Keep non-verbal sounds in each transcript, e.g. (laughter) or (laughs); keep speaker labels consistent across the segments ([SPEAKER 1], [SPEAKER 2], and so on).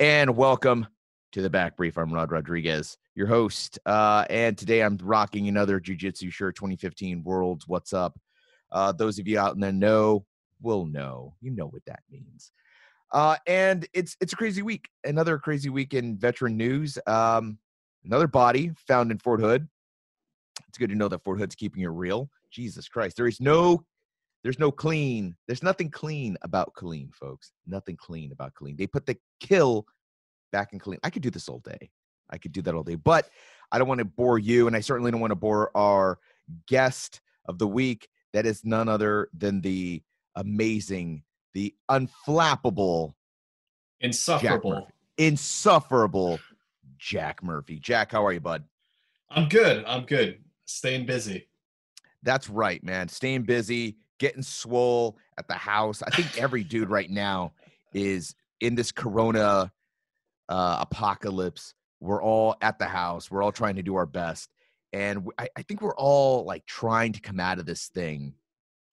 [SPEAKER 1] And welcome to the back brief. I'm Rod Rodriguez, your host. Uh, and today I'm rocking another Jiu Jitsu shirt 2015 Worlds. What's up? Uh, those of you out in the know will know. You know what that means. Uh, and it's it's a crazy week. Another crazy week in veteran news. Um, another body found in Fort Hood. It's good to know that Fort Hood's keeping it real. Jesus Christ, there is no there's no clean. There's nothing clean about Killeen, folks. Nothing clean about Killeen. They put the kill back in Killeen. I could do this all day. I could do that all day, but I don't want to bore you, and I certainly don't want to bore our guest of the week. That is none other than the amazing, the unflappable,
[SPEAKER 2] insufferable,
[SPEAKER 1] Jack insufferable Jack Murphy. Jack, how are you, bud?
[SPEAKER 2] I'm good. I'm good. Staying busy.
[SPEAKER 1] That's right, man. Staying busy, getting swole at the house. I think every dude right now is in this corona uh, apocalypse. We're all at the house. We're all trying to do our best. And I, I think we're all like trying to come out of this thing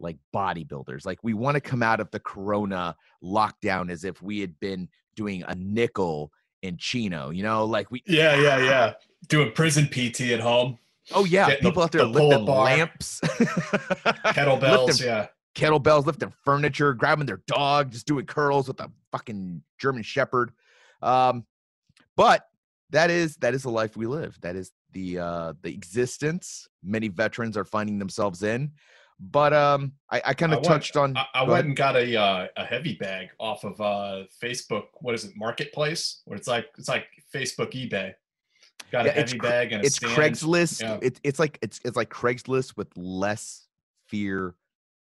[SPEAKER 1] like bodybuilders. Like we want to come out of the corona lockdown as if we had been doing a nickel in Chino, you know, like we
[SPEAKER 2] Yeah, yeah, yeah. Doing prison PT at home.
[SPEAKER 1] Oh yeah,
[SPEAKER 2] Getting
[SPEAKER 1] people
[SPEAKER 2] the-
[SPEAKER 1] out there
[SPEAKER 2] the
[SPEAKER 1] lifting lamps, (laughs)
[SPEAKER 2] Kettlebells,
[SPEAKER 1] lifting
[SPEAKER 2] yeah.
[SPEAKER 1] kettlebells, lifting furniture, grabbing their dog, just doing curls with a fucking German Shepherd. Um, but that is that is the life we live. That is the uh, the existence many veterans are finding themselves in. But um, I, I kind of touched on.
[SPEAKER 2] I, I went
[SPEAKER 1] ahead.
[SPEAKER 2] and got a uh, a heavy bag off of uh, Facebook. What is it? Marketplace, where it's like it's like Facebook eBay. Got a
[SPEAKER 1] it's
[SPEAKER 2] heavy bag and a
[SPEAKER 1] it's
[SPEAKER 2] stand.
[SPEAKER 1] Craigslist.
[SPEAKER 2] Yeah.
[SPEAKER 1] It's it's like it's it's like Craigslist with less fear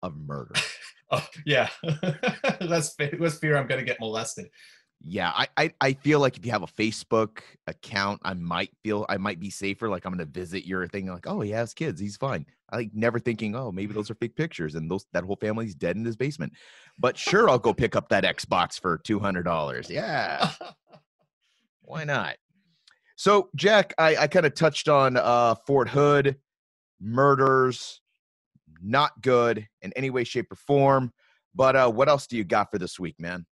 [SPEAKER 1] of murder. (laughs)
[SPEAKER 2] Oh, yeah, (laughs) less that's fear I'm gonna get molested.
[SPEAKER 1] Yeah, I, I I feel like if you have a Facebook account, I might feel I might be safer. Like I'm gonna visit your thing. Like, oh, he has kids, he's fine. I like never thinking, oh, maybe those are fake pictures, and those that whole family's dead in his basement. But sure, I'll go pick up that Xbox for two hundred dollars. Yeah, (laughs) why not? So, Jack, I, I kind of touched on uh, Fort Hood murders, not good in any way, shape, or form. But uh, what else do you got for this week, man?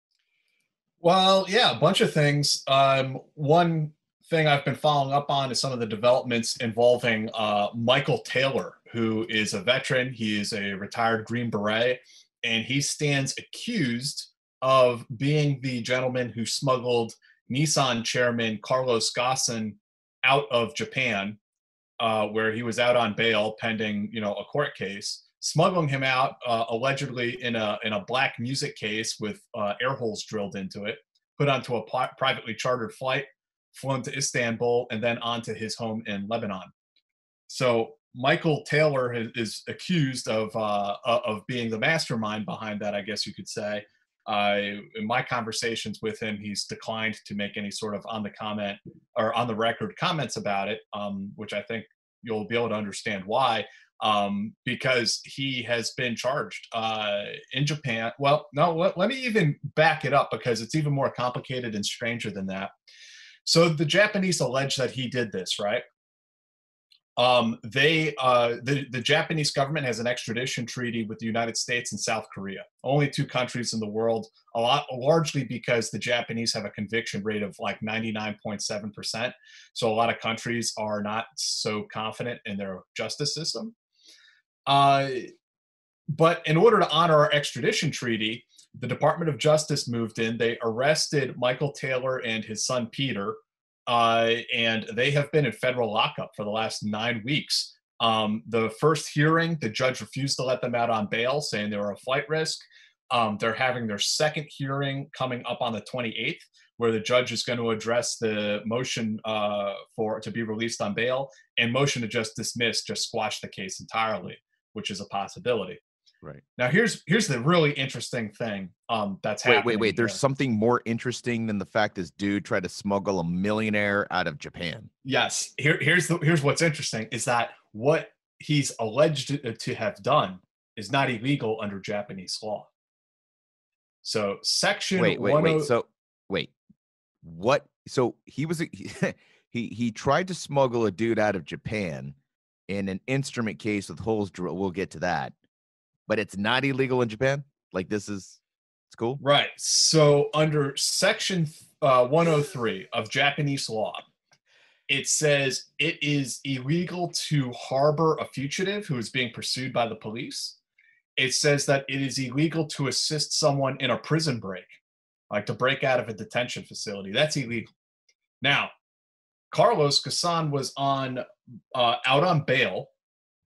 [SPEAKER 2] Well, yeah, a bunch of things. Um, one thing I've been following up on is some of the developments involving uh, Michael Taylor, who is a veteran. He is a retired Green Beret, and he stands accused of being the gentleman who smuggled Nissan chairman Carlos Ghosn out of Japan, uh, where he was out on bail pending, you know, a court case smuggling him out uh, allegedly in a in a black music case with uh, air holes drilled into it, put onto a pri- privately chartered flight, flown to Istanbul, and then onto his home in Lebanon. So Michael Taylor is, is accused of uh, of being the mastermind behind that. I guess you could say. In my conversations with him, he's declined to make any sort of on the comment or on the record comments about it, um, which I think you'll be able to understand why um, because he has been charged uh, in Japan. Well, no, let, let me even back it up because it's even more complicated and stranger than that. So the Japanese allege that he did this, right? Um, they, uh, the, the Japanese government has an extradition treaty with the United States and South Korea, only two countries in the world, a lot largely because the Japanese have a conviction rate of like 99.7%. So a lot of countries are not so confident in their justice system. Uh, but in order to honor our extradition treaty, the Department of Justice moved in. They arrested Michael Taylor and his son Peter, uh, and they have been in federal lockup for the last nine weeks. Um, the first hearing, the judge refused to let them out on bail, saying they were a flight risk. Um, they're having their second hearing coming up on the 28th, where the judge is going to address the motion uh, for to be released on bail and motion to just dismiss, just squash the case entirely, which is a possibility.
[SPEAKER 1] Right.
[SPEAKER 2] Now here's here's the really interesting thing um that's
[SPEAKER 1] Wait,
[SPEAKER 2] happening.
[SPEAKER 1] wait, wait. wait.
[SPEAKER 2] There's
[SPEAKER 1] something more interesting than the fact this dude tried to smuggle a millionaire out of Japan.
[SPEAKER 2] yes. Here here's the here's what's interesting is that what he's alleged to- to have done is not illegal under Japanese law. So section
[SPEAKER 1] Wait, wait,
[SPEAKER 2] 10
[SPEAKER 1] wait. So, wait. What? So he was a- (laughs) he he tried to smuggle a dude out of Japan in an instrument case with holes drilled. We'll get to that, but it's not illegal in Japan. Like this is it's cool.
[SPEAKER 2] Right. So under section uh, 103 of Japanese law, it says it is illegal to harbor a fugitive who is being pursued by the police. It says that it is illegal to assist someone in a prison break, like to break out of a detention facility. That's illegal. Now, Carlos Ghosn was on uh, out on bail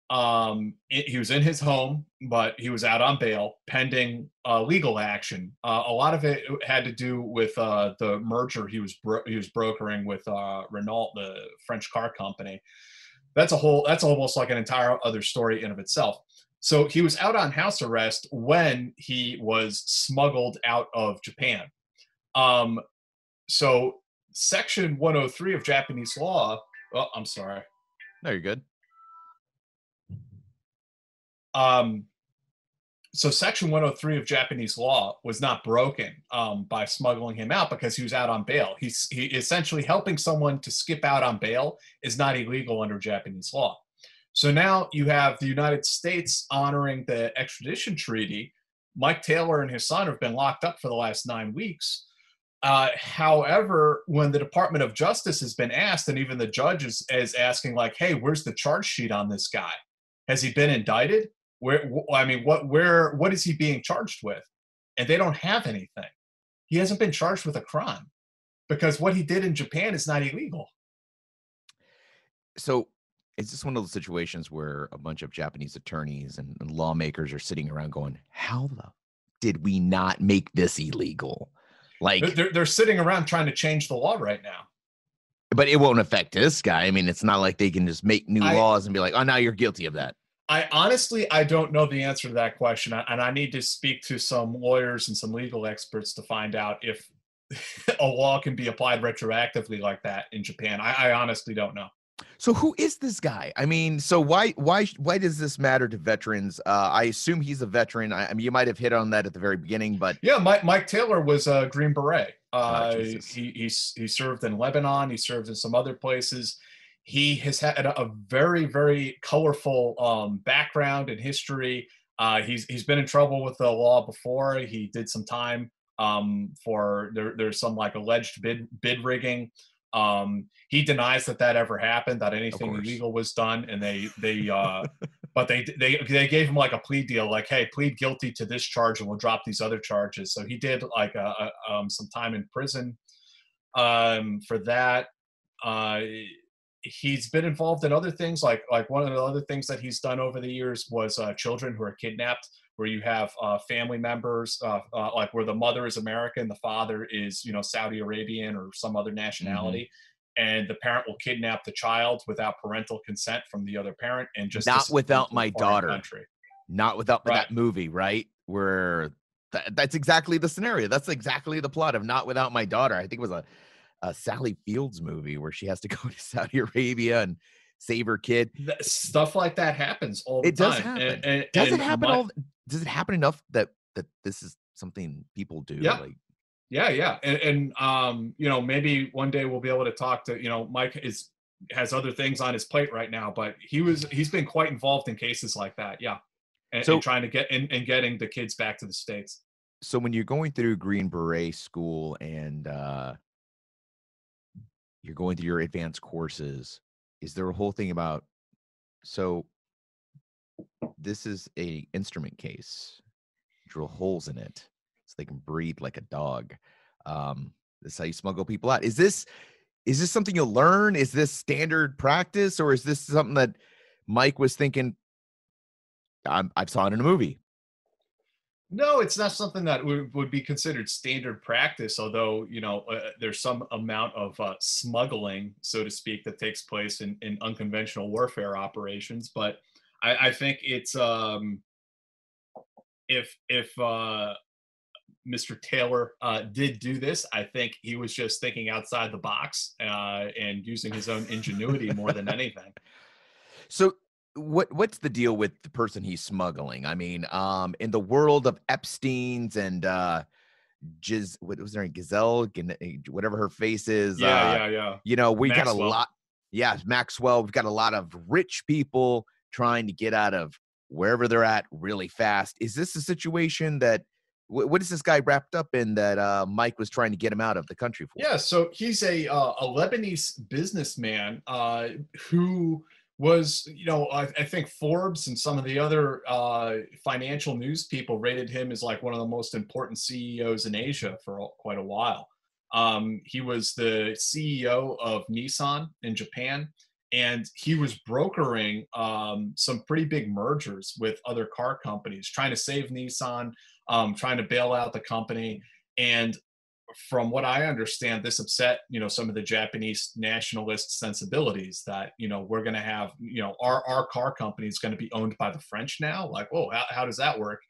[SPEAKER 2] um it- he was in his home but he was out on bail pending uh, legal action. Uh, a lot of it had to do with uh, the merger he was bro- he was brokering with uh, renault the french car company. That's a whole that's almost like an entire other story in of itself. So he was out on house arrest when he was smuggled out of japan. Um so section 103 of japanese law oh i'm sorry.
[SPEAKER 1] No, you're good.
[SPEAKER 2] Um, so section 103 of japanese law was not broken um, by smuggling him out because he was out on bail he's he essentially helping someone to skip out on bail is not illegal under japanese law so now you have the united states honoring the extradition treaty mike taylor and his son have been locked up for the last nine weeks uh, however, when the Department of Justice has been asked, and even the judge is, is asking, like, "Hey, where's the charge sheet on this guy? Has he been indicted? Where? I mean, what? Where? What is he being charged with?" And they don't have anything. He hasn't been charged with a crime because what he did in Japan is not illegal.
[SPEAKER 1] So is this one of those situations where a bunch of Japanese attorneys and, and lawmakers are sitting around going, "How the did we not make this illegal?" Like,
[SPEAKER 2] They're- They're, sitting around trying to change the law right now.
[SPEAKER 1] but it won't affect this guy. I mean, it's not like they can just make new
[SPEAKER 2] I-
[SPEAKER 1] laws and be like, "Oh, now you're guilty of that."
[SPEAKER 2] I honestly I don't know the answer to that question, and I need to speak to some lawyers and some legal experts to find out if (laughs) a law can be applied retroactively like that in Japan. I, I honestly don't know.
[SPEAKER 1] So who is this guy? I mean, so why why why does this matter to veterans? Uh, I assume he's a veteran. I, I mean, you might have hit on that at the very beginning, but
[SPEAKER 2] Yeah, Mike Mike Taylor was a Green Beret. Uh,
[SPEAKER 1] Jesus.
[SPEAKER 2] he he he served in Lebanon. He served in some other places. He has had a, a very very colorful um, background and history. Uh, he's he's been in trouble with the law before. He did some time um, for there, there's some like alleged bid bid rigging. Um, he denies that that ever happened, that anything illegal was done, and they they (laughs) uh, but they they they gave him like a plea deal, like hey, plead guilty to this charge, and we'll drop these other charges. So he did like a, a, um, some time in prison um, for that. Uh, he's been involved in other things, like like one of the other things that he's done over the years was uh, children who are kidnapped, where you have uh, family members, uh, uh, like where the mother is American, the father is you know Saudi Arabian or some other nationality. And the parent will kidnap the child without parental consent from the other parent, and just
[SPEAKER 1] Not without my daughter.
[SPEAKER 2] Country.
[SPEAKER 1] not without
[SPEAKER 2] Right.
[SPEAKER 1] that movie, right? Where that, that's exactly the scenario. That's exactly the plot of Not Without My Daughter. I think it was a, a Sally Fields movie where she has to (laughs) go to Saudi Arabia and save her kid.
[SPEAKER 2] Stuff like that happens all the time.
[SPEAKER 1] It does happen.
[SPEAKER 2] And- and-
[SPEAKER 1] Does it happen
[SPEAKER 2] my-
[SPEAKER 1] all? Does it happen enough that that this is something people do?
[SPEAKER 2] Yeah.
[SPEAKER 1] Like,
[SPEAKER 2] Yeah, yeah, and, and um, you know, maybe one day we'll be able to talk to you know, Mike is has other things on his plate right now, but he was he's been quite involved in cases like that. Yeah, and,
[SPEAKER 1] So-
[SPEAKER 2] and trying to get and, and getting the kids back to the states.
[SPEAKER 1] so when you're going through Green Beret school and uh, you're going through your advanced courses, is there a whole thing about? So this is a instrument case. Drill holes in it so they can breathe like a dog. Um, this is how you smuggle people out. Is this is this something you'll learn? Is this standard practice, or is this something that Mike was thinking? I'm, I saw it in a movie.
[SPEAKER 2] No, it's not something that would, be considered standard practice, although, you know, uh, there's some amount of uh, smuggling, so to speak, that takes place in, in unconventional warfare operations. But I, I think it's um, if if uh, Mr. Taylor uh, did do this, I think he was just thinking outside the box uh, and using his own ingenuity more than anything. (laughs)
[SPEAKER 1] So what what's the deal with the person he's smuggling? I mean, um, in the world of Epstein's and uh, Giz, what was there? Gazelle, eh, whatever her face is.
[SPEAKER 2] Yeah,
[SPEAKER 1] uh,
[SPEAKER 2] yeah, yeah.
[SPEAKER 1] You know, we got a lot. Yeah, Maxwell. We've got a lot of rich people trying to get out of wherever they're at really fast. Is this a situation that? What is this guy wrapped up in that uh, Mike was trying to get him out of the country for?
[SPEAKER 2] Yeah, so he's a uh, a Lebanese businessman uh, who was, you know, I, I think Forbes and some of the other uh, financial news people rated him as like one of the most important CEOs in Asia for a- quite a while. Um, he was the CEO of Nissan in Japan, and he was brokering um, some pretty big mergers with other car companies, trying to save Nissan, um, trying to bail out the company. And from what I understand, this upset, you know, some of the Japanese nationalist sensibilities that, you know, we're going to have, you know, our, our car company is going to be owned by the French now. Like, oh, how, how does that work?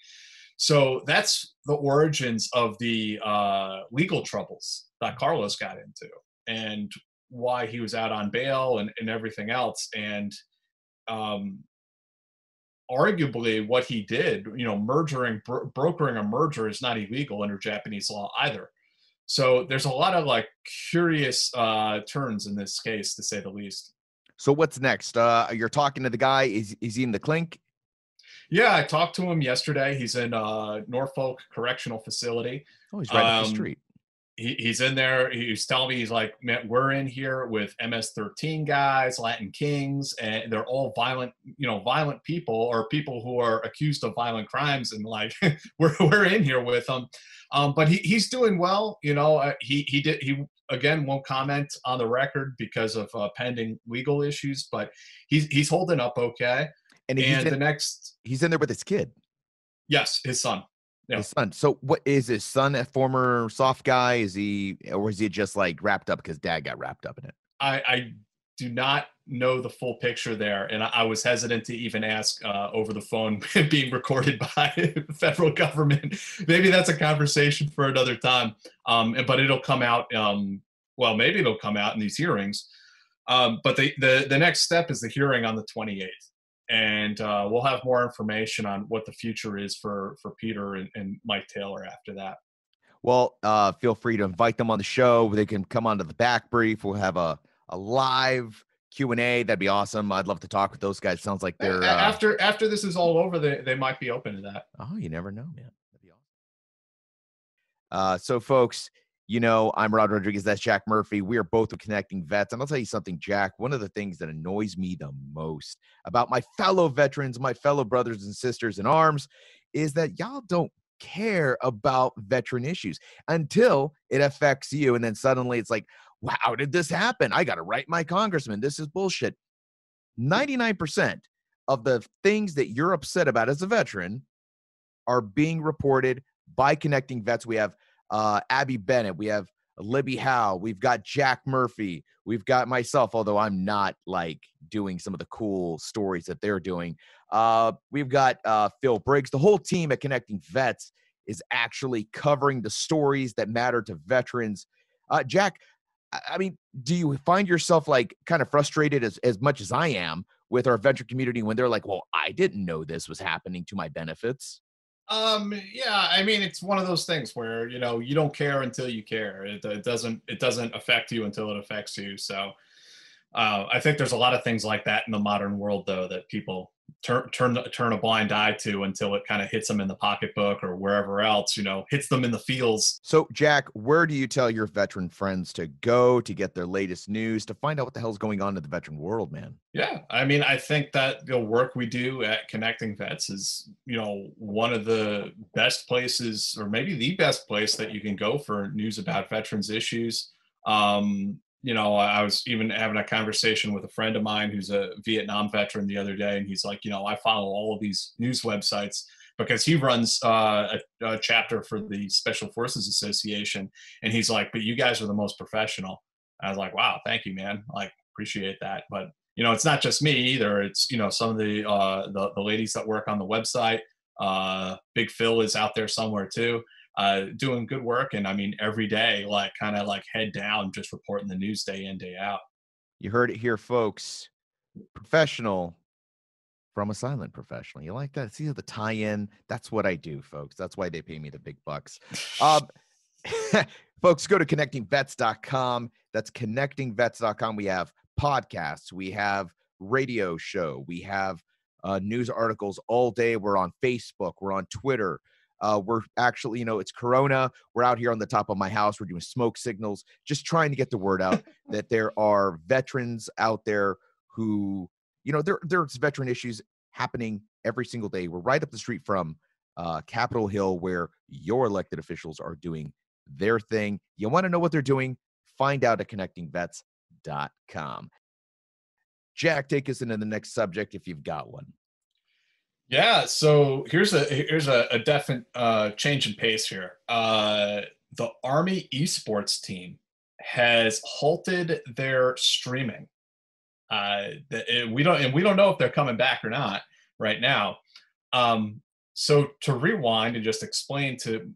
[SPEAKER 2] So that's the origins of the uh, legal troubles that Carlos got into and why he was out on bail and, and everything else. And um, arguably what he did, you know, mergering, bro- brokering a merger is not illegal under Japanese law either. So there's a lot of like curious uh, turns in this case, to say the least.
[SPEAKER 1] So what's next? Uh, you're talking to the guy. Is is he in the clink?
[SPEAKER 2] Yeah, I talked to him yesterday. He's in uh, Norfolk Correctional Facility.
[SPEAKER 1] Oh, he's right up the
[SPEAKER 2] Um,
[SPEAKER 1] street.
[SPEAKER 2] He, he's in there. He's telling me he's like, man, we're in here with MS-13 guys, Latin Kings, and they're all violent, you know, violent people or people who are accused of violent crimes, and like (laughs) we're we're in here with them. Um, but he, he's doing well. You know, uh, he he did he again won't comment on the record because of uh, pending legal issues, but he's he's holding up okay.
[SPEAKER 1] And he's
[SPEAKER 2] And
[SPEAKER 1] in,
[SPEAKER 2] the next,
[SPEAKER 1] he's in there with his kid.
[SPEAKER 2] yes, his son. Yeah.
[SPEAKER 1] His son. So what is his son a former soft guy? Is he or is he just like wrapped up because dad got wrapped up in it?
[SPEAKER 2] I, I do not know the full picture there, and I, I was hesitant to even ask uh, over the phone, (laughs) being recorded (laughs) by the federal government. Maybe that's a conversation for another time. Um, but it'll come out. Um, well, maybe it'll come out in these hearings. Um, but the, the the next step is the hearing on the 28th, and uh, we'll have more information on what the future is for for Peter and, and Mike Taylor after that.
[SPEAKER 1] Well, uh, feel free to invite them on the show. They can come onto the back brief. We'll have a, a live Q and A. That'd be awesome. I'd love to talk with those guys. Sounds like they're uh,
[SPEAKER 2] after after this is all over, they they might be open to that.
[SPEAKER 1] Oh, you never know, man. That'd be awesome. Uh, so, folks, you know, I'm Rod Rodriguez. That's Jack Murphy. We are both with Connecting Vets. And I'll tell you something, Jack. One of the things that annoys me the most about my fellow veterans, my fellow brothers and sisters in arms, is that y'all don't care about veteran issues until it affects you. And then suddenly it's like, wow, how did this happen? I got to write my congressman. This is bullshit. 99% of the things that you're upset about as a veteran are being reported by connecting vets. We have uh, Abby Bennett, we have Libby Howe, we've got Jack Murphy, we've got myself, although I'm not like doing some of the cool stories that they're doing. Uh, we've got uh, Phil Briggs. The whole team at Connecting Vets is actually covering the stories that matter to veterans. Uh, Jack, I- mean, do you find yourself like kind of frustrated as, as much as I am with our veteran community when they're like, well, I didn't know this was happening to my benefits?
[SPEAKER 2] Um, yeah, I mean, it's one of those things where you know you don't care until you care. It, it doesn't it doesn't affect you until it affects you. So, uh, I think there's a lot of things like that in the modern world, though, that people turn turn turn a blind eye to until it kind of hits them in the pocketbook or wherever else you know hits them in the feels.
[SPEAKER 1] So jack where do you tell your veteran friends to go to get their latest news to find out what the hell's going on in the veteran world man?
[SPEAKER 2] Yeah i mean i think that the work we do at connecting vets is you know one of the best places or maybe the best place that you can go for news about veterans issues. Um, you know, I was even having a conversation with a friend of mine who's a Vietnam veteran the other day, and he's like, you know, I follow all of these news websites because he runs uh, a, a, chapter for the Special Forces Association, and he's like, but you guys are the most professional. I was like, wow, thank you, man. Like, appreciate that. But you know, it's not just me either. It's you know some of the uh, the, the ladies that work on the website. Uh, Big Phil is out there somewhere too uh, doing good work. And I mean, every day, like kind of like head down, just reporting the news day in, day out.
[SPEAKER 1] You heard it here, folks. Professional from a silent professional. You like that? See the tie in? That's what I do, folks. That's why they pay me the big bucks. Um, (laughs) folks, go to connectingvets.com. That's connectingvets.com. We have podcasts, we have radio show, we have uh, news articles all day. We're on Facebook, we're on Twitter. Uh, we're actually, you know, it's Corona. We're out here on the top of my house. We're doing smoke signals, just trying to get the word out (laughs) that there are veterans out there who, you know, there there's veteran issues happening every single day. We're right up the street from uh, Capitol Hill, where your elected officials are doing their thing. You want to know what they're doing? Find out at connectingvets.com. Jack, take us into the next subject if you've got one.
[SPEAKER 2] Yeah, so here's a here's a, a definite uh, change in pace here. Uh, the Army esports team has halted their streaming. Uh, the, we don't and we don't know if they're coming back or not right now. Um, so to rewind and just explain to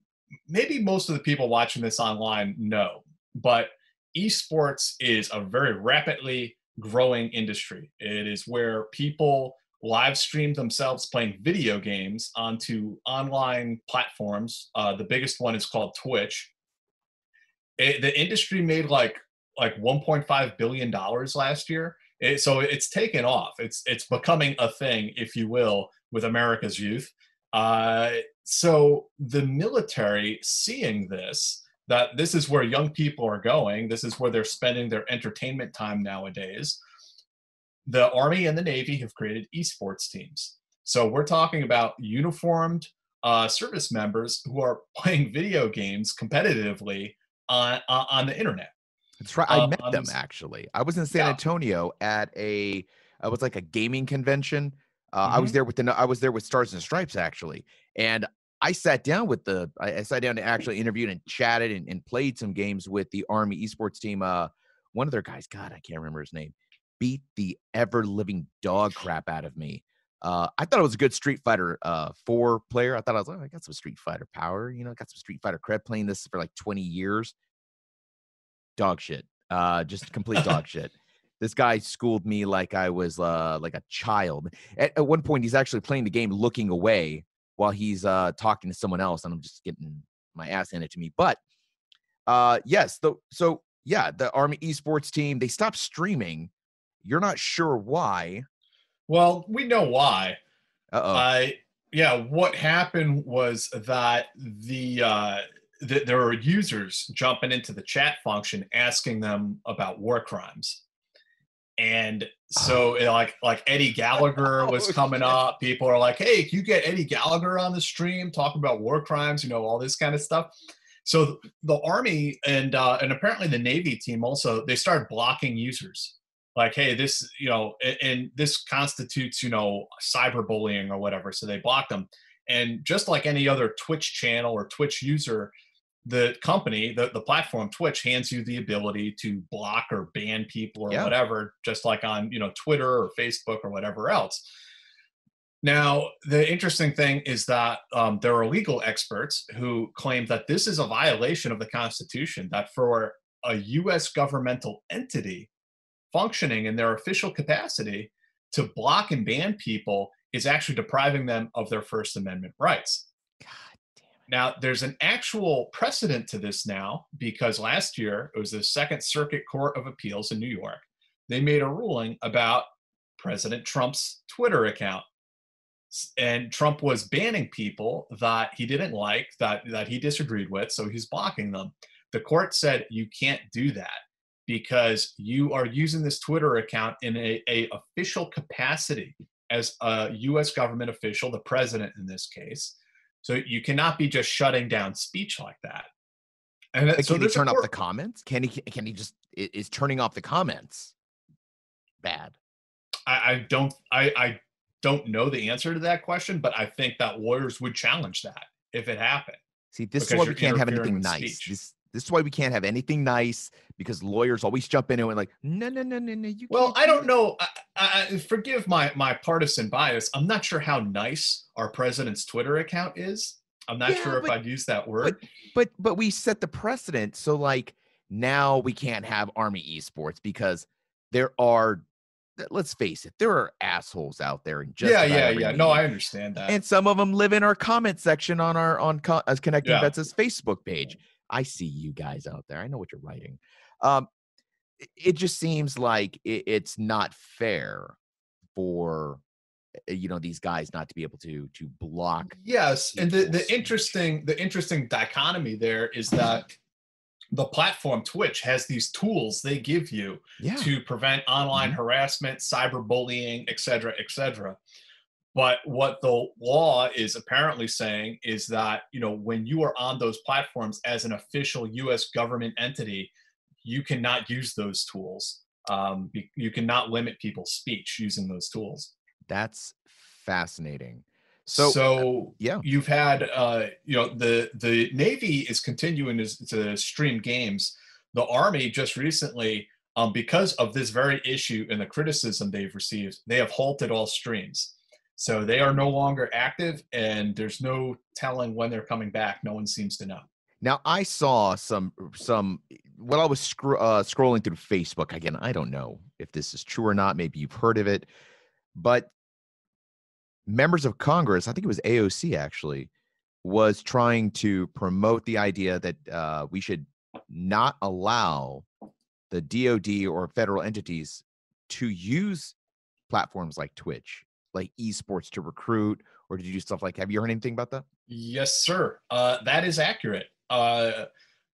[SPEAKER 2] maybe most of the people watching this online know, but esports is a very rapidly growing industry. It is where people live stream themselves playing video games onto online platforms. Uh, the biggest one is called Twitch. It, the industry made like like 1.5 billion dollars last year. It, so it's taken off. It's it's becoming a thing, if you will, with America's youth. Uh, so the military, seeing this, that this is where young people are going, this is where they're spending their entertainment time nowadays the Army and the Navy have created esports teams. So we're talking about uniformed uh, service members who are (laughs) playing video games competitively on uh, on the internet.
[SPEAKER 1] That's right. I um, met them actually. I was in San yeah. Antonio at a it was like a gaming convention. Uh, mm-hmm. I was mm-hmm. there with the I was there with Stars and Stripes actually, and I sat down with the I, I sat down to actually interviewed and chatted and, and, played some games with the Army esports team. Uh, one of their guys, God, I can't remember his name beat the ever living dog crap out of me. Uh, I thought it was a good Street Fighter uh, 4 player. I thought I was like, oh, I got some Street Fighter power, you know, I got some Street Fighter cred playing this for like 20 years. Dog shit. Uh, just complete dog shit. (laughs) This guy schooled me like I was uh, like a child. At, at one point, he's actually playing the game looking away while he's uh, talking to someone else, and I'm just getting my ass handed to me. But uh, yes, the, so yeah, the Army esports team, they stopped streaming you're not sure why.
[SPEAKER 2] Well, we know why.
[SPEAKER 1] Uh-oh.
[SPEAKER 2] Uh, yeah, what happened was that the uh, th- there were users jumping into the chat function asking them about war crimes. And so oh. like like Eddie Gallagher (laughs) was oh, coming up. People are like, "Hey, can you get Eddie Gallagher on the stream talking about war crimes? You know, all this kind of stuff." So the army and uh, and apparently the Navy team also they started blocking users like hey this you know and, and this constitutes you know cyberbullying or whatever so they blocked them and just like any other twitch channel or twitch user the company the, the platform twitch hands you the ability to block or ban people or yeah. whatever just like on you know twitter or facebook or whatever else now the interesting thing is that um, there are legal experts who claim that this is a violation of the constitution that for a us governmental entity functioning in their official capacity to block and ban people is actually depriving them of their First Amendment rights. God damn it. Now, there's an actual precedent to this now because last year it was the Second Circuit Court of Appeals in New York. They made a ruling about President Trump's Twitter account. and Trump was banning people that he didn't like, that that he disagreed with, so he's blocking them. The court said you can't do that because you are using this Twitter account in a, a official capacity as a U.S. government official, the president in this case. So you cannot be just shutting down speech like that.
[SPEAKER 1] And so can he turn off the comments? Can he? Can he just is turning off the comments bad?
[SPEAKER 2] I, I don't. I, I don't know the answer to that question, but I think that lawyers would challenge that if it happened.
[SPEAKER 1] See, this is why we can't have anything nice. This, this is why we can't have anything nice because lawyers always jump into it and like, no, no, no, no, no. You
[SPEAKER 2] well, I don't know. I, I, forgive my my partisan bias. I'm not sure how nice our president's Twitter account is. I'm not yeah, sure but, if I'd use that word.
[SPEAKER 1] But, but but we set the precedent. So like now we can't have Army esports because there are let's face it, there are assholes out there and
[SPEAKER 2] just yeah, yeah, yeah. Meeting. No, I understand that.
[SPEAKER 1] And some of them live in our comment section on our on co- as connecting yeah. Vets' Facebook page. I see you guys out there. I know what you're writing. Um, it, it just seems like it, it's not fair for eh, you know these guys not to be able to to block.
[SPEAKER 2] Yes, and the the interesting the interesting dichotomy there is that the platform Twitch has these tools they give you yeah. to prevent online mm-hmm. harassment, cyberbullying, et cetera, et cetera. But what the law is apparently saying is that you know when you are on those platforms as an official U.S. government entity, you cannot use those tools. Um, you cannot limit people's speech using those tools.
[SPEAKER 1] That's fascinating. So,
[SPEAKER 2] so yeah, you've had uh, you know the the Navy is continuing to, to stream games. The Army just recently, um, because of this very issue and the criticism they've received, they have halted all streams. So they are no longer active, and there's no telling when they're coming back. No one seems to know.
[SPEAKER 1] Now I saw some some while I was scro- uh, scrolling through Facebook again. I don't know if this is true or not. Maybe you've heard of it, but members of Congress, I think it was AOC actually, was trying to promote the idea that uh, we should not allow the DoD or federal entities to use platforms like Twitch, like esports to recruit or did you do stuff like. Have you heard anything about that?
[SPEAKER 2] Yes, sir. Uh, that is accurate. Uh,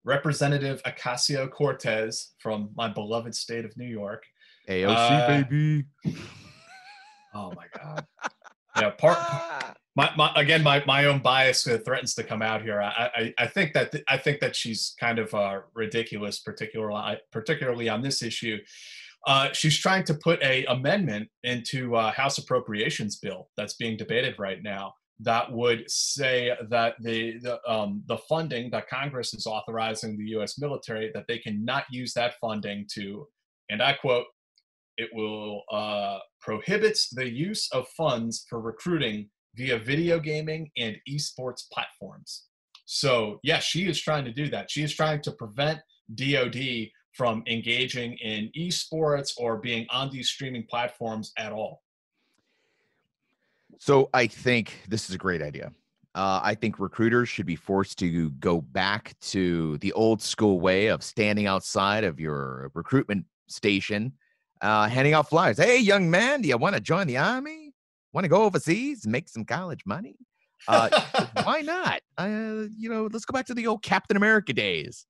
[SPEAKER 2] Representative Ocasio Cortez from my beloved state of New York.
[SPEAKER 1] AOC, uh, baby. (laughs)
[SPEAKER 2] Oh my God (laughs) yeah, part. My, my, again, my, my own bias threatens to come out here. I, I, I think that th- I think that she's kind of uh, ridiculous, particularly particularly on this issue. Uh, she's trying to put a amendment into uh, House Appropriations bill that's being debated right now that would say that the the, um, the funding that Congress is authorizing the U.S. military that they cannot use that funding to, and I quote, it will uh, prohibits the use of funds for recruiting via video gaming and esports platforms. So, yes, she is trying to do that. She is trying to prevent DoD from engaging in esports or being on these streaming platforms at all.
[SPEAKER 1] So, I think this is a great idea. Uh, I think recruiters should be forced to go back to the old school way of standing outside of your recruitment station uh, handing out flyers. Hey, young man, do you want to join the army? Want to go overseas and make some college money? Uh, (laughs) why not? Uh, you know, let's go back to the old Captain America days.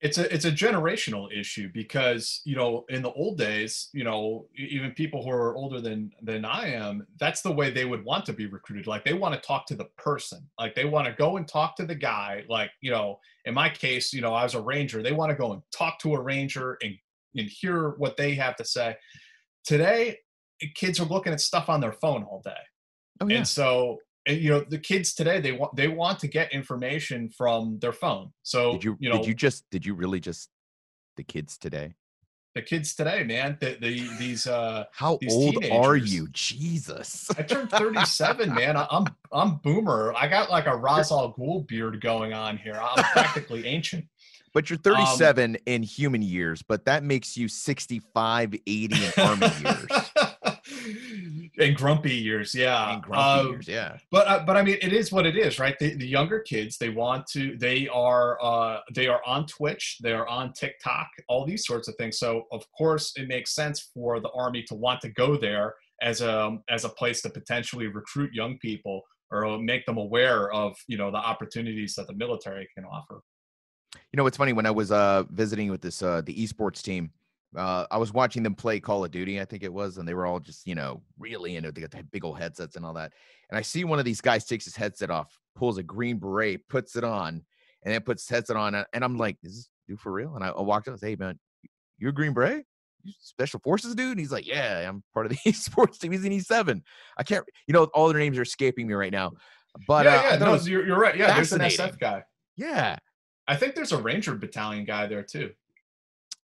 [SPEAKER 2] It's a it's a generational issue because you know in the old days, you know, even people who are older than than I am, that's the way they would want to be recruited. Like they want to talk to the person. Like they want to go and talk to the guy. Like you know, in my case, you know, I was a ranger. They want to go and talk to a ranger and and hear what they have to say. Today, eh, kids are looking at stuff on their phone all day. Oh, yeah. And so you know the kids today they want they want to get information from their phone. So
[SPEAKER 1] did you,
[SPEAKER 2] you know
[SPEAKER 1] did you just did you really just the kids today?
[SPEAKER 2] The kids today, man. The, the these uh
[SPEAKER 1] how
[SPEAKER 2] these
[SPEAKER 1] old are you? Jesus.
[SPEAKER 2] I turned 37, man. I, am (laughs) I'm boomer. I got like a Ra's al Ghul beard going on here. I'm practically ancient.
[SPEAKER 1] But you're 37 um, in human years, but that makes you 65, 80 in army
[SPEAKER 2] years. (laughs) and grumpy years, yeah.
[SPEAKER 1] And grumpy uh, years, yeah.
[SPEAKER 2] But uh, but I mean, it is what it is, right? The, the younger kids, they want to, they are uh, they are on Twitch, they are on TikTok, all these sorts of things. So of course, it makes sense for the army to want to go there as a as a place to potentially recruit young people or make them aware of you know the opportunities that the military can offer.
[SPEAKER 1] You know, it's funny when I was uh, visiting with this uh, the esports team. Uh, I was watching them play Call of Duty, I think it was, and they were all just you know really into. It. They got the big old headsets and all that. And I see one of these guys takes his headset off, pulls a green beret, puts it on, and then puts his headset on, and I'm like, "Is this dude for real?" And I, I walked up and said, "Hey man, you're a Green Beret." You special forces dude? And he's like, yeah, I'm part of the (laughs) sports team. He's in E7. I can't, you know, all their names are escaping me right now. But
[SPEAKER 2] yeah,
[SPEAKER 1] uh,
[SPEAKER 2] yeah, no, you're, you're right. Yeah, there's an SF guy.
[SPEAKER 1] Yeah.
[SPEAKER 2] I think there's a Ranger battalion guy there too.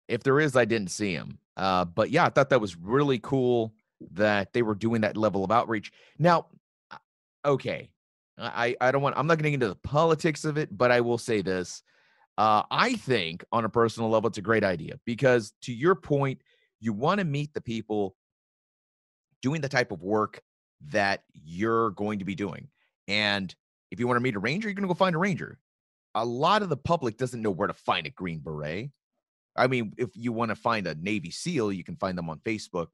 [SPEAKER 1] If there is, I didn't see him. Uh, but yeah, I thought that was really cool that they were doing that level of outreach. Now, uh, okay, I I don't want. I'm not getting into the politics of it, but I will say this: uh, I think on a personal level, it's a great idea because, to your point, you want to meet the people doing the type of work that you're going to be doing. And if you want to meet a ranger, you're going to go find a ranger. A lot of the public doesn't know where to find a Green Beret. I mean, if you want to find a Navy SEAL, you can find them on Facebook,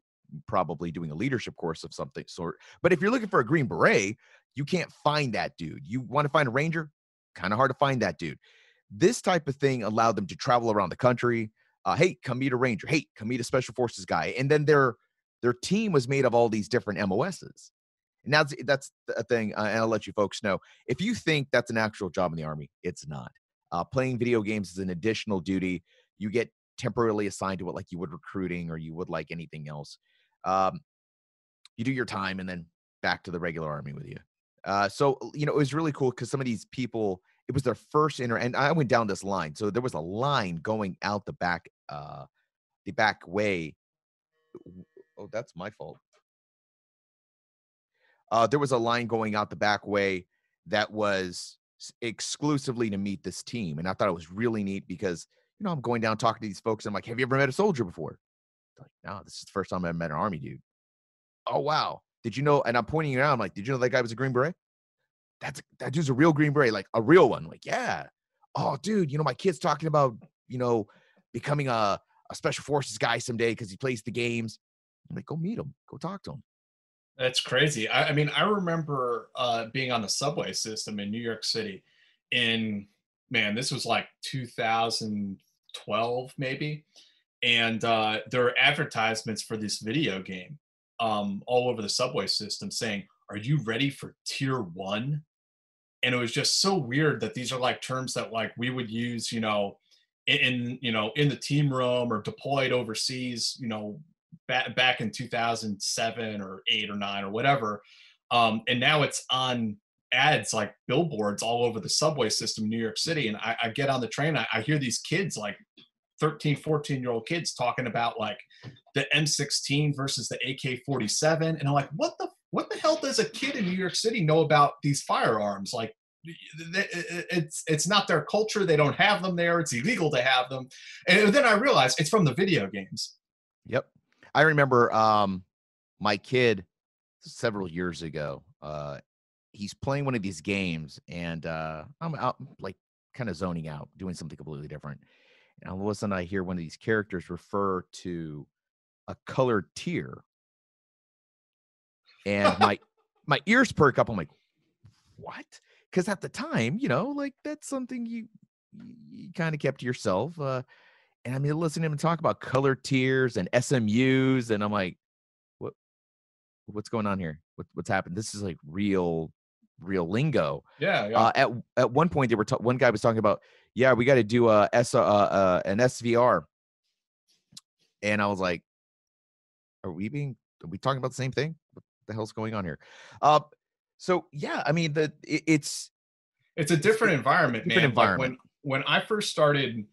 [SPEAKER 1] probably doing a leadership course of something sort. But if you're looking for a Green Beret, you can't find that dude. You want to find a ranger? Kind of hard to find that dude. This type of thing allowed them to travel around the country. Uh, hey, come meet a ranger. Hey, come meet a special forces guy. And then their their team was made of all these different MOSs. Now that's a thing, uh, and I'll let you folks know. If you think that's an actual job in the Army, it's not. Uh, playing video games is an additional duty. You get temporarily assigned to it like you would recruiting or you would like anything else. Um, you do your time and then back to the regular Army with you. Uh, so, you know, it was really cool because some of these people, it was their first inter, and I went down this line. So there was a line going out the back, uh, the back way. Oh, that's my fault uh, there was a line going out the back way that was exclusively to meet this team. And I thought it was really neat because, you know, I'm going down talking to these folks. And I'm like, have you ever met a soldier before? They're like, no, this is the first time I've met an army dude. Oh, wow. Did you know? And I'm pointing you out. I'm like, did you know that guy was a Green Beret? That's that dude's a real Green Beret, like a real one. Like, yeah. Oh, dude, you know, my kid's talking about, you know, becoming a, a special forces guy someday because he plays the games. I'm like, go meet him, go talk to him.
[SPEAKER 2] That's crazy. I, I mean, I remember uh, being on the subway system in New York City in, man, this was like 2012 maybe. And uh, there were advertisements for this video game um, all over the subway system saying, Are you ready for tier one? And it was just so weird that these are like terms that like we would use, you know, in, you know in the team room or deployed overseas, you know, back back in 2007 or eight or nine or whatever. Um, and now it's on ads like billboards all over the subway system in New York City. And I, I get on the train, I, I, hear these kids like 13, 14 year old kids talking about like the M16 versus the AK 47. And I'm like, what the, what the hell does a kid in New York City know about these firearms? Like, it's it's not their culture. They don't have them there. It's illegal to have them. And then I realized it's from the video games.
[SPEAKER 1] Yep. I remember um, my kid several years ago. Uh, he's playing one of these games, and uh, I'm out like kind of zoning out, doing something completely different. And all of a sudden, I hear one of these characters refer to a colored tier, and my (laughs) my ears perk up. I'm like, what? Because at the time, you know, like that's something you you kind of kept to yourself. Uh, and I mean, listening to him talk about color tiers and SMUs, and I'm like, what, what's going on here? What, what's happened? This is like real, real lingo.
[SPEAKER 2] Yeah. yeah.
[SPEAKER 1] Uh, at at one point, they were ta- one guy was talking about, yeah, we got to do a S uh, uh, an SVR, and I was like, are we being? Are we talking about the same thing? What the hell's going on here? Uh, so yeah, I mean, the it, it's
[SPEAKER 2] it's a different environment, different man. Environment. Like when when I first started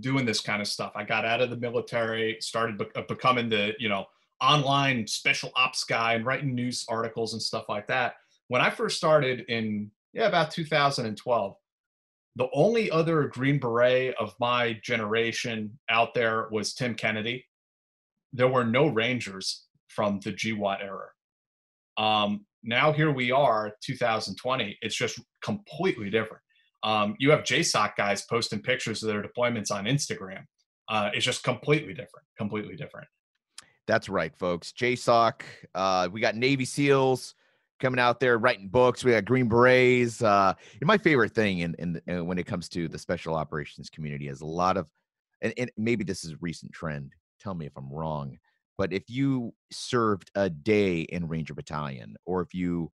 [SPEAKER 2] doing this kind of stuff. I got out of the military, started be- uh, becoming the, you know, online special ops guy and writing news articles and stuff like that. When I first started in, yeah, about 2012, the only other Green Beret of my generation out there was Tim Kennedy. There were no Rangers from the GWOT era. Um, now here we are, 2020. It's just completely different. Um, you have JSOC guys posting pictures of their deployments on Instagram. Uh, it's just completely different, completely different.
[SPEAKER 1] That's right, folks. JSOC. Uh, we got Navy SEALs coming out there writing books. We got Green Berets. Uh, my favorite thing in, in, in when it comes to the special operations community is a lot of, and, and maybe this is a recent trend. Tell me if I'm wrong, but if you served a day in Ranger Battalion, or if you,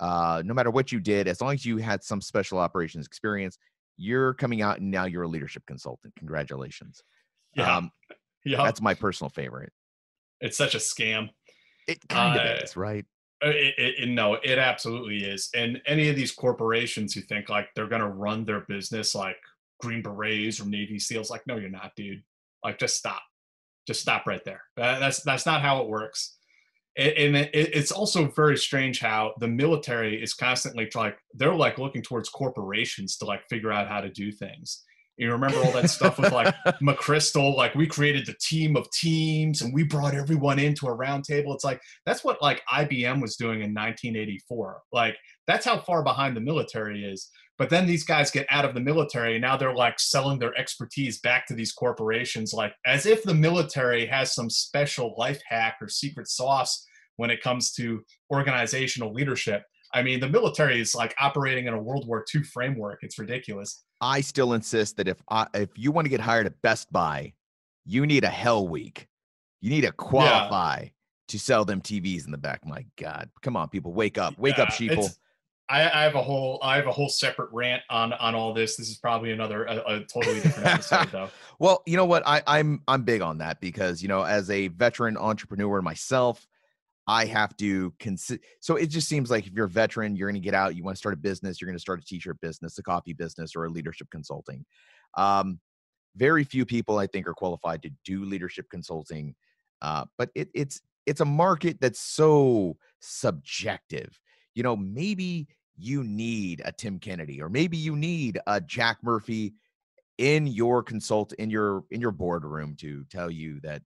[SPEAKER 1] uh, no matter what you did, as long as you had some special operations experience, you're coming out and now you're a leadership consultant. Congratulations.
[SPEAKER 2] Yeah.
[SPEAKER 1] Um, (laughs)
[SPEAKER 2] yeah.
[SPEAKER 1] That's my personal favorite.
[SPEAKER 2] It's such a scam.
[SPEAKER 1] It kind
[SPEAKER 2] Uh,
[SPEAKER 1] of is, right?
[SPEAKER 2] Uh, It, it, no, it absolutely is. And any of these corporations who think like they're going to run their business like Green Berets or Navy SEALs, like, no, you're not, dude. Like, just stop. Just stop right there. That- that's that's not how it works. And it's also very strange how the military is constantly like they're like looking towards corporations to like figure out how to do things. You remember all that stuff with like (laughs) McChrystal, like we created the team of teams and we brought everyone into a round table. It's like that's what like IBM was doing in 1984. Like that's how far behind the military is. But then these guys get out of the military and now they're like selling their expertise back to these corporations, like as if the military has some special life hack or secret sauce when it comes to organizational leadership. I mean, the military is like operating in a World War II framework. It's ridiculous.
[SPEAKER 1] I still insist that if I, if you want to get hired at Best Buy, you need a hell week. You need to qualify to sell them TVs in the back. My God, come on, people, wake up, wake up,
[SPEAKER 2] Yeah,
[SPEAKER 1] sheeple.
[SPEAKER 2] I, I have a whole I have a whole separate rant on on all this. This is probably another a, a totally different episode though. (laughs)
[SPEAKER 1] Well, you know what? I, I'm I'm big on that because you know, as a veteran entrepreneur myself, I have to consider. So it just seems like if you're a veteran, you're going to get out. You want to start a business. You're going to start a t-shirt business, a coffee business, or a leadership consulting. Um, very few people, I think, are qualified to do leadership consulting. Uh, but it, it's it's a market that's so subjective. You know, maybe you need a Tim Kennedy, or maybe you need a Jack Murphy in your consult in your in your boardroom to tell you that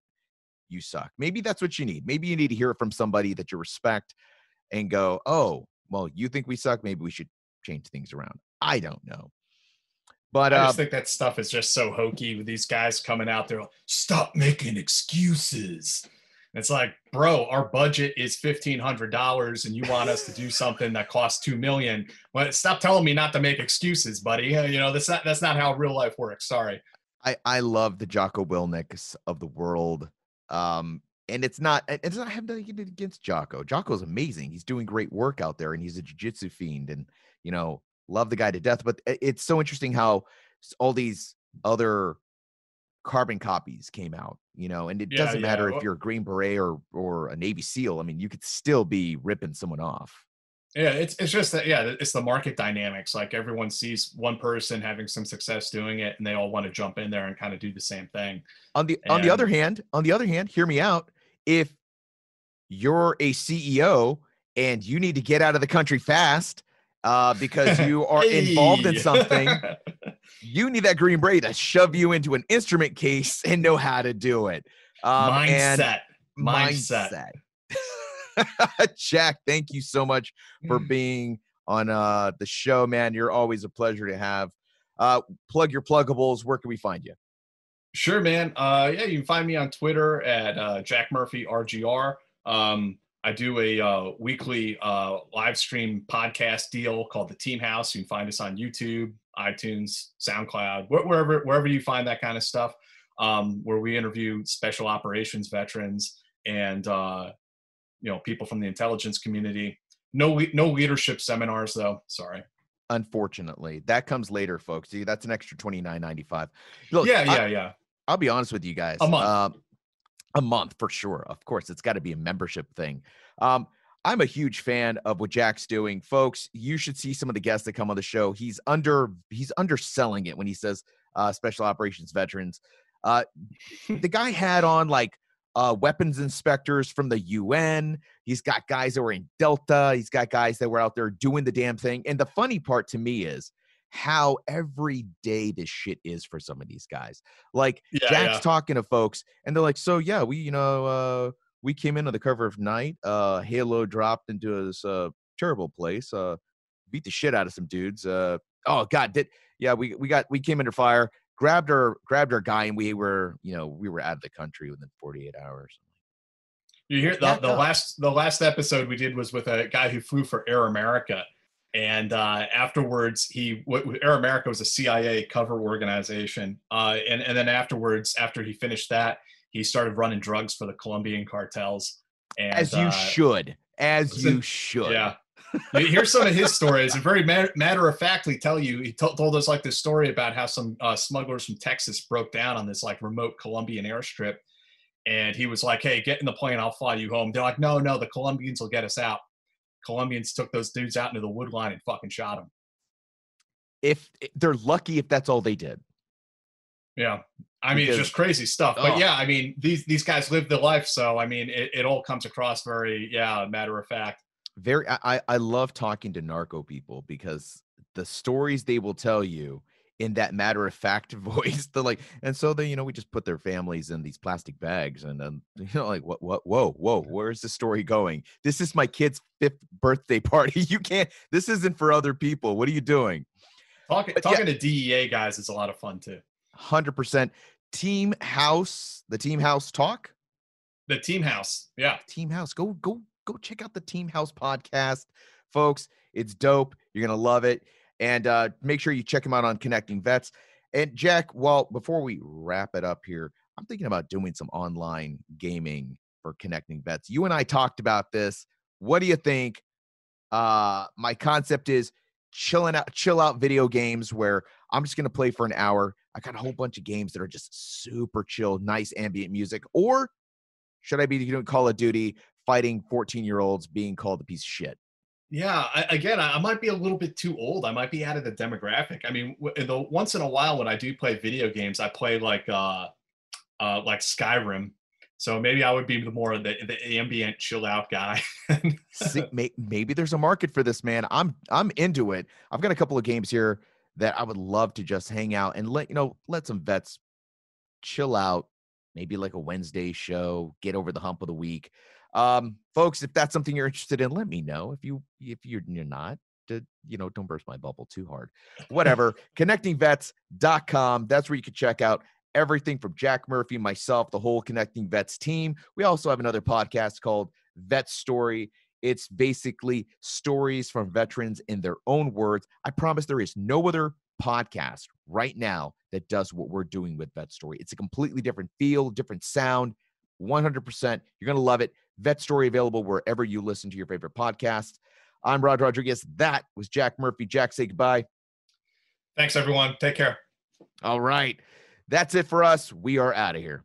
[SPEAKER 1] you suck. Maybe that's what you need. Maybe you need to hear it from somebody that you respect and go, "Oh, well, you think we suck? Maybe we should change things around." I don't know. But
[SPEAKER 2] I
[SPEAKER 1] uh,
[SPEAKER 2] just think that stuff is just so hokey with these guys coming out there. Like, Stop making excuses. It's like, bro, our budget is fifteen hundred dollars, and you want us to do (laughs) something that costs two million. Well, stop telling me not to make excuses, buddy. Uh, (laughs) You know that's not that's not how real life works. Sorry.
[SPEAKER 1] I I love the Jocko Willinks of the world. Um, and it's not it's not having nothing against Jocko. Jocko's amazing. He's doing great work out there, and he's a jiu-jitsu fiend, and you know, love the guy to death. But it's so interesting how all these other carbon copies came out, you know, and it
[SPEAKER 2] Yeah,
[SPEAKER 1] doesn't
[SPEAKER 2] yeah,
[SPEAKER 1] matter if you're a Green Beret or or a Navy SEAL. I mean, you could still be ripping someone off.
[SPEAKER 2] Yeah, it's it's just that yeah, it's the market dynamics. Like everyone sees one person having some success doing it, and they all want to jump in there and kind of do the same thing.
[SPEAKER 1] On the on the other hand, on the other hand, hear me out. If you're a CEO and you need to get out of the country fast uh, because (laughs) you are involved in something, you need that green beret to shove you into an instrument case and know how to do it. Um, and
[SPEAKER 2] mindset. Mindset.
[SPEAKER 1] mindset. (laughs) (laughs) Jack, thank you so much for
[SPEAKER 2] Mm.
[SPEAKER 1] being on uh, the show, man. You're always a pleasure to have. Uh, plug your pluggables. Where can we find you?
[SPEAKER 2] Sure, man. Uh, yeah, you can find me on Twitter at uh, Jack Murphy RGR. Um, I do a uh, weekly uh, live stream podcast deal called the Team House. You can find us on YouTube, iTunes, SoundCloud, wh- wherever wherever you find that kind of stuff. Um, where we interview special operations veterans and uh, you know people from the intelligence community. No, no leadership seminars though. Sorry.
[SPEAKER 1] Unfortunately, that comes later, folks. See, that's an extra twenty nine ninety five. Look,
[SPEAKER 2] yeah,
[SPEAKER 1] I-
[SPEAKER 2] yeah, yeah.
[SPEAKER 1] I'll be honest with you guys.
[SPEAKER 2] A month.
[SPEAKER 1] Um, a month for sure. Of course, it's got to be a membership thing. Um, I'm a huge fan of what Jack's doing, folks. You should see some of the guests that come on the show. He's under he's underselling it when he says uh, special operations veterans. Uh, (laughs) the guy had on like uh, weapons inspectors from the UN. He's got guys that were in Delta. He's got guys that were out there doing the damn thing. And the funny part to me is how every day this shit is for some of these guys. Like
[SPEAKER 2] Yeah,
[SPEAKER 1] Jack's
[SPEAKER 2] yeah.
[SPEAKER 1] talking to folks, and they're like, "So yeah, we you know uh, we came in on the cover of Night. Uh, Halo dropped into this uh, terrible place. Uh, beat the shit out of some dudes. Uh, oh god, did yeah we we got we came under fire." Grabbed our grabbed our guy and we were you know we were out of the country within 48 hours.
[SPEAKER 2] You hear the, the last the last episode we did was with a guy who flew for Air America, and uh, afterwards he Air America was a CIA cover organization, uh, and and then afterwards after he finished that he started running drugs for the Colombian cartels. And,
[SPEAKER 1] as you uh, should, as you should.
[SPEAKER 2] Yeah. Here's some of his stories. And very matter of factly tell you, he t- told us like this story about how some uh, smugglers from Texas broke down on this like remote Colombian airstrip and he was like, "Hey, get in the plane. I'll fly you home." They're like, "No, no, the Colombians will get us out." Colombians took those dudes out into the wood line and fucking shot them.
[SPEAKER 1] If they're lucky, if that's all they did.
[SPEAKER 2] Yeah, I mean, because, it's just crazy stuff. But oh. yeah, I mean, these these guys live the life, so I mean, it, it all comes across very, yeah, matter of fact.
[SPEAKER 1] Very, I I love talking to narco people because the stories they will tell you in that matter of fact (laughs) voice. They're like, and so they, you know, we just put their families in these plastic bags, and then (laughs) you know, like, what, what, whoa, whoa, where's the story going? This is my kid's fifth birthday (laughs) party. You can't. This isn't for other people. What are you doing?
[SPEAKER 2] Talking talking yeah, to DEA guys is a lot of fun too.
[SPEAKER 1] Hundred percent. Team House, the Team House talk.
[SPEAKER 2] The Team House, yeah.
[SPEAKER 1] Team House. Go go go check out the Team House podcast, folks. It's dope. You're gonna love it and uh, make sure you check him out on Connecting Vets. And Jack, well, before we wrap it up here, I'm thinking about doing some online gaming for Connecting Vets. You and I talked about this. What do you think? Uh, my concept is chilling out, chill out video games where I'm just gonna play for an hour. I got a whole bunch of games that are just super chill, nice ambient music. Or should I be doing Call of Duty, fighting 14 year olds, being called a piece of shit?
[SPEAKER 2] Yeah, I, again, I, might be a little bit too old. I might be out of the demographic. I mean, w- the once in a while when I do play video games, I play like uh, uh, like Skyrim. So maybe I would be the more the, the ambient, chill out guy.
[SPEAKER 1] See, (laughs) may, maybe there's a market for this, man. I'm I'm into it. I've got a couple of games here that I would love to just hang out and let you know, let some vets chill out. Maybe like a Wednesday show, get over the hump of the week. Um, folks, if that's something you're interested in, let me know. If you if you're, you're not, to, you know, don't burst my bubble too hard. Whatever. (laughs) ConnectingVets.com. That's where you can check out everything from Jack Murphy, myself, the whole Connecting Vets team. We also have another podcast called Vet Story. It's basically stories from veterans in their own words. I promise there is no other podcast right now that does what we're doing with Vet Story. It's a completely different feel, different sound. 100%. You're going to love it. Vet Story available wherever you listen to your favorite podcast. I'm Rod Rodriguez. That was Jack Murphy. Jack, say goodbye.
[SPEAKER 2] Thanks, everyone. Take care.
[SPEAKER 1] All right. That's it for us. We are out of here.